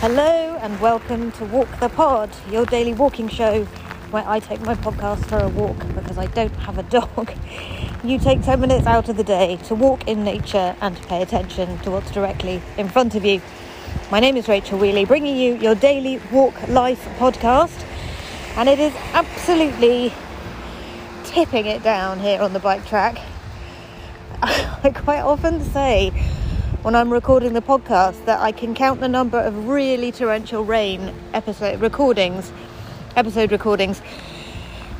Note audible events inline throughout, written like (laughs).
Hello and welcome to Walk the Pod, your daily walking show where I take my podcast for a walk because I don't have a dog. You take 10 minutes out of the day to walk in nature and to pay attention to what's directly in front of you. My name is Rachel Wheeley, bringing you your daily Walk Life podcast, and it is absolutely tipping it down here on the bike track. (laughs) I quite often say when I'm recording the podcast that I can count the number of really torrential rain episode recordings, episode recordings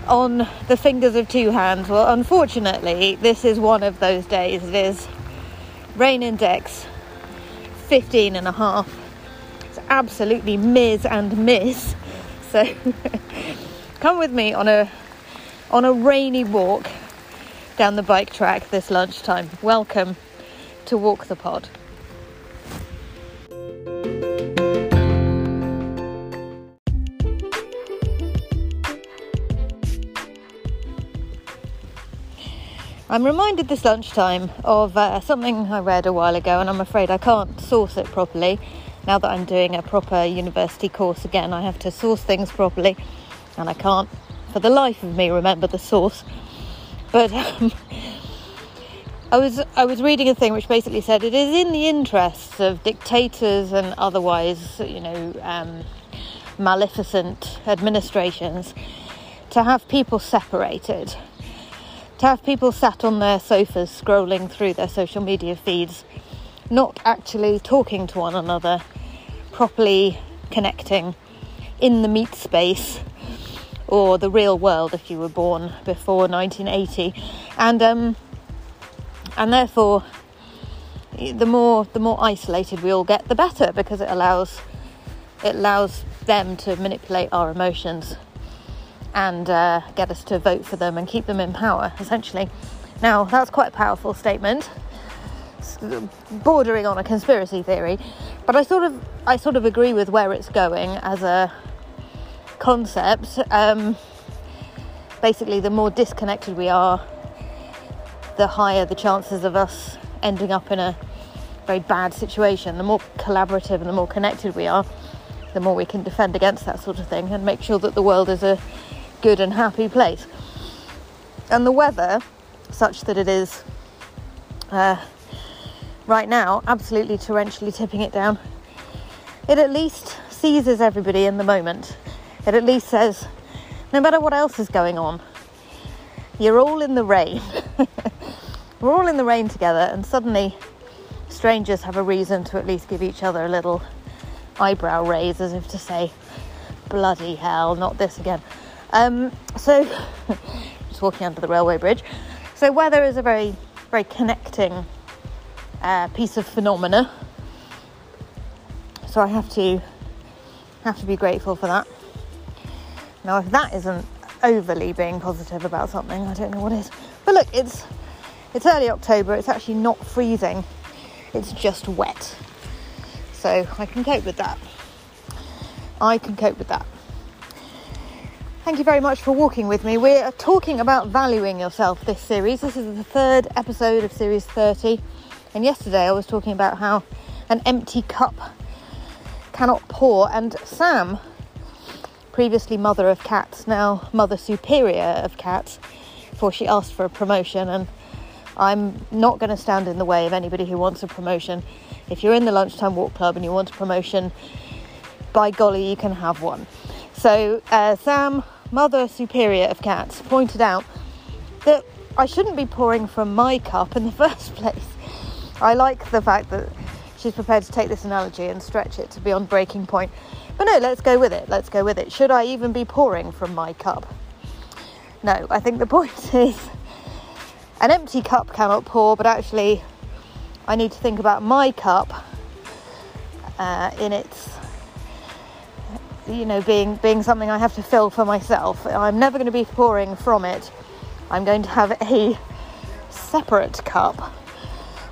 on the fingers of two hands. Well, unfortunately, this is one of those days. It is rain index 15 and a half. It's absolutely miss and miss. (laughs) So come with me on a on a rainy walk down the bike track this lunchtime. Welcome to walk the pod. I'm reminded this lunchtime of uh, something I read a while ago, and I'm afraid I can't source it properly. Now that I'm doing a proper university course again, I have to source things properly, and I can't, for the life of me, remember the source. But (laughs) um, I was I was reading a thing which basically said it is in the interests of dictators and otherwise, you know, um, maleficent administrations to have people separated, to have people sat on their sofas scrolling through their social media feeds, not actually talking to one another, properly connecting in the meat space or the real world if you were born before 1980, and um, and therefore the more the more isolated we all get the better because it allows it allows them to manipulate our emotions and uh, get us to vote for them and keep them in power essentially now that's quite a powerful statement bordering on a conspiracy theory but i sort of i sort of agree with where it's going as a concept um, basically the more disconnected we are the higher the chances of us ending up in a very bad situation. The more collaborative and the more connected we are, the more we can defend against that sort of thing and make sure that the world is a good and happy place. And the weather, such that it is uh, right now absolutely torrentially tipping it down, it at least seizes everybody in the moment. It at least says, no matter what else is going on, you're all in the rain. (laughs) We're all in the rain together, and suddenly strangers have a reason to at least give each other a little eyebrow raise as if to say, bloody hell, not this again. Um, so, (laughs) just walking under the railway bridge. So, weather is a very, very connecting uh, piece of phenomena. So, I have to have to be grateful for that. Now, if that isn't overly being positive about something, I don't know what is. But look, it's it's early October, it's actually not freezing, it's just wet. So I can cope with that. I can cope with that. Thank you very much for walking with me. We're talking about valuing yourself this series. This is the third episode of series 30. And yesterday I was talking about how an empty cup cannot pour. And Sam, previously mother of cats, now mother superior of cats, before she asked for a promotion and I'm not going to stand in the way of anybody who wants a promotion. If you're in the lunchtime walk club and you want a promotion, by golly, you can have one. So, uh, Sam, mother superior of cats, pointed out that I shouldn't be pouring from my cup in the (laughs) first place. I like the fact that she's prepared to take this analogy and stretch it to beyond breaking point. But no, let's go with it. Let's go with it. Should I even be pouring from my cup? No, I think the (laughs) point is an empty cup cannot pour, but actually, I need to think about my cup uh, in its, you know, being being something I have to fill for myself. I'm never going to be pouring from it. I'm going to have a separate cup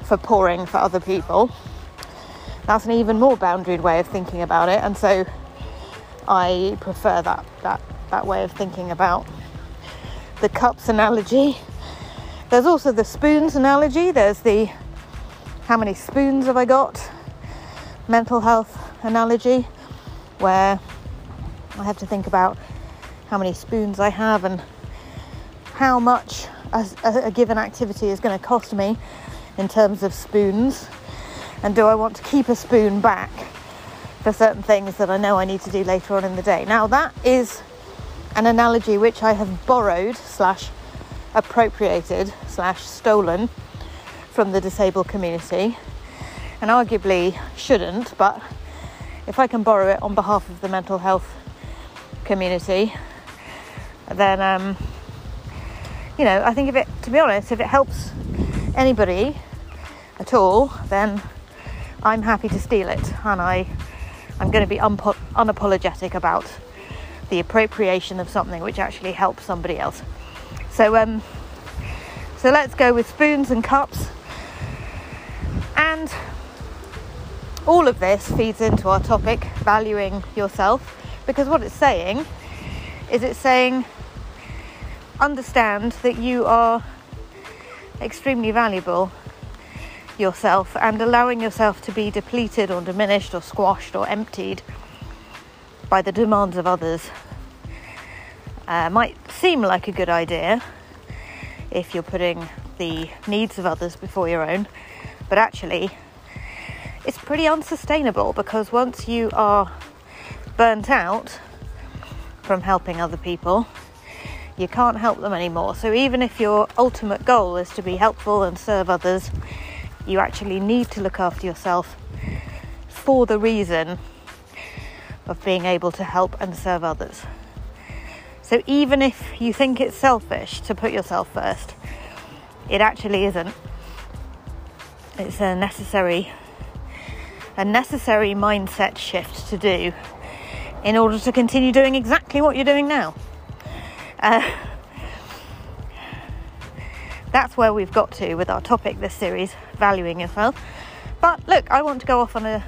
for pouring for other people. That's an even more boundaried way of thinking about it, and so I prefer that that that way of thinking about the cups analogy there's also the spoons analogy. There's the how many spoons have I got? Mental health analogy. where I have to think about how many spoons I have and how much a, a given activity is going to cost me in terms of spoons. And do I want to keep a spoon back for certain things that I know I need to do later on in the day? Now, that is an analogy which I have borrowed slash appropriated slash stolen from the disabled community and arguably shouldn't, but if I can borrow it on behalf of the mental health community, then um, you know, I think if it, to be honest, if it helps anybody at all, then I'm happy to steal it, and I, I'm going to be unpo- unapologetic about the appropriation of something which actually helps somebody else. So, um, so let's go with spoons and cups, and all of this feeds into our topic, valuing yourself, because what it's saying is it's saying understand that you are extremely valuable yourself and allowing yourself to be depleted or diminished or squashed or emptied by the demands of others. Uh, might seem like a good idea if you're putting the needs of others before your own, but actually, it's pretty unsustainable because once you are burnt out from helping other people, you can't help them anymore. So, even if your ultimate goal is to be helpful and serve others, you actually need to look after yourself for the reason of being able to help and serve others. So, even if you think it's selfish to put yourself first, it actually isn't. It's a necessary a necessary mindset shift to do in order to continue doing exactly what you're doing now. Uh, that's where we've got to with our topic this series, valuing yourself. But look, I want to go off on a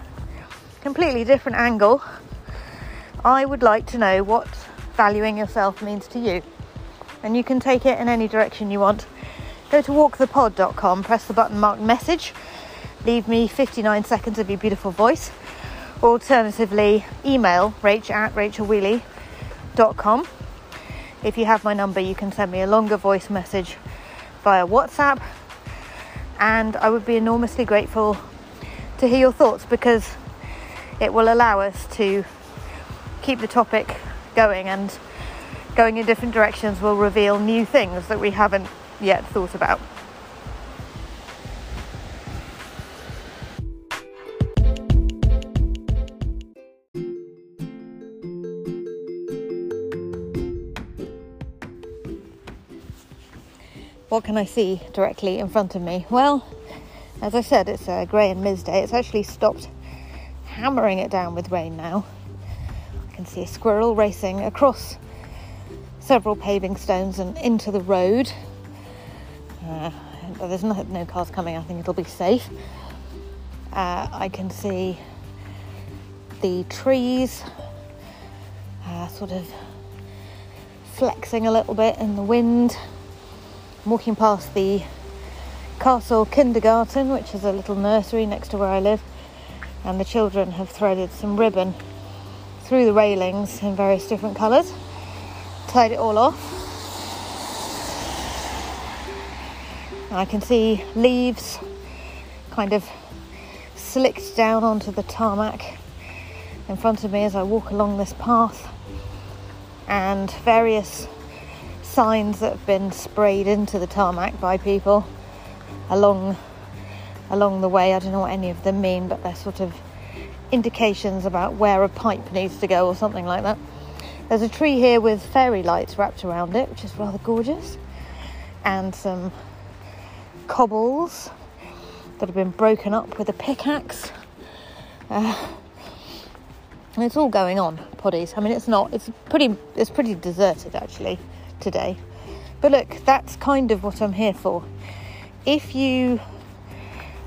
completely different angle. I would like to know what valuing yourself means to you. And you can take it in any direction you want. Go to walkthepod.com, press the button marked message, leave me 59 seconds of your beautiful voice. Alternatively, email rach at rachelwheeley.com if you have my number, you can send me a longer voice message via WhatsApp, and I would be enormously grateful to hear your thoughts because it will allow us to keep the topic going and going in different directions will reveal new things that we haven't yet thought about. What can I see directly in front of me? Well, as I said, it's a grey and midday. It's actually stopped hammering it down with rain now. I can see a squirrel racing across several paving stones and into the road. Uh, there's no, no, cars coming, I think it'll be safe. Uh, I can see the trees uh, sort of flexing a little bit in the wind. I'm walking past the Castle Kindergarten, which is a little nursery next to where I live, and the children have threaded some ribbon through the railings in various different colours, tied it all off. I can see leaves kind of slicked down onto the tarmac in front of me as I walk along this path, and various signs that have been sprayed into the tarmac by people along along the way. I don't know what any of them mean, but they're sort of indications about where a pipe needs to go or something like that. There's a tree here with fairy lights wrapped around it, which is rather gorgeous, and some cobbles that have been broken up with a pickaxe. Uh, it's all going on, poddies. I mean, it's not. It's pretty. It's pretty deserted actually today. But look, that's kind of what I'm here for. If you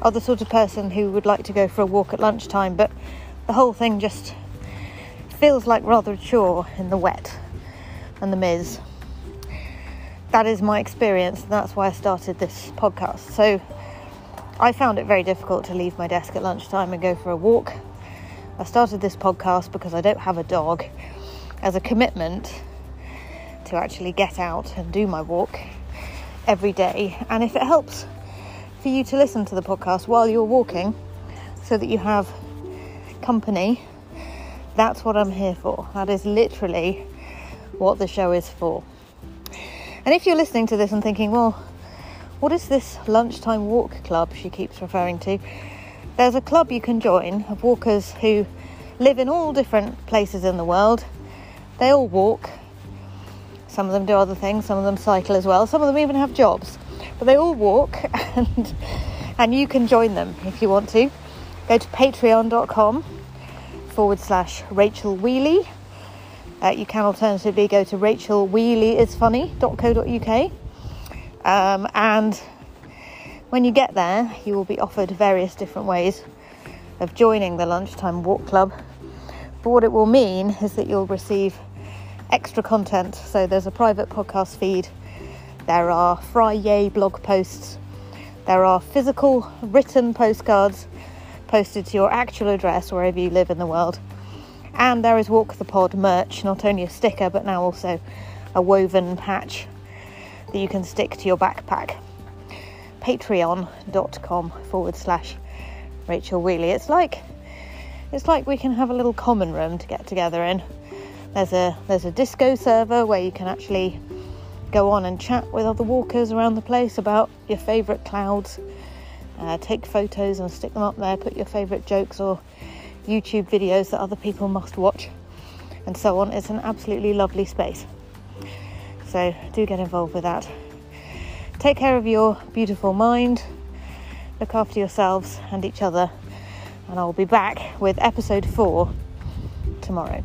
are the sort of person who would like to go for a walk at lunchtime, but the whole thing just feels like rather a chore in the wet and the miz. That is my experience, and that's why I started this podcast. So I found it very difficult to leave my desk at lunchtime and go for a walk. I started this podcast because I don't have a dog as a commitment to actually get out and do my walk every day. And if it helps for you to listen to the podcast while you're walking so that you have company, that's what I'm here for. That is literally what the show is for. And if you're listening to this and thinking, well, what is this lunchtime walk club she keeps referring to? There's a club you can join of walkers who live in all different places in the world. They all walk. Some of them do other things, some of them cycle as well, some of them even have jobs. But they all walk (laughs) and and you can join them if you want to. Go to patreon.com forward slash Rachel Wheeley. Uh, you can alternatively go to rachelwheeleyisfunny.co.uk um, and when you get there, you will be offered various different ways of joining the lunchtime walk club. But what it will mean is that you'll receive extra content. So there's a private podcast feed, there are Friday blog posts, there are physical written postcards posted to your actual address wherever you live in the world. And there is Walk the Pod merch, not only a sticker but now also a woven patch that you can stick to your backpack patreon.com forward slash Rachel Wheeley. It's like it's like we can have a little common room to get together in. There's a there's a Discord server where you can actually go on and chat with other walkers around the place about your favourite clouds. Uh, take photos and stick them up there. Put your favourite jokes or YouTube videos that other people must watch, and so on. It's an absolutely lovely space. So do get involved with that. Take care of your beautiful mind, look after yourselves and each other, and I'll be back with episode four tomorrow.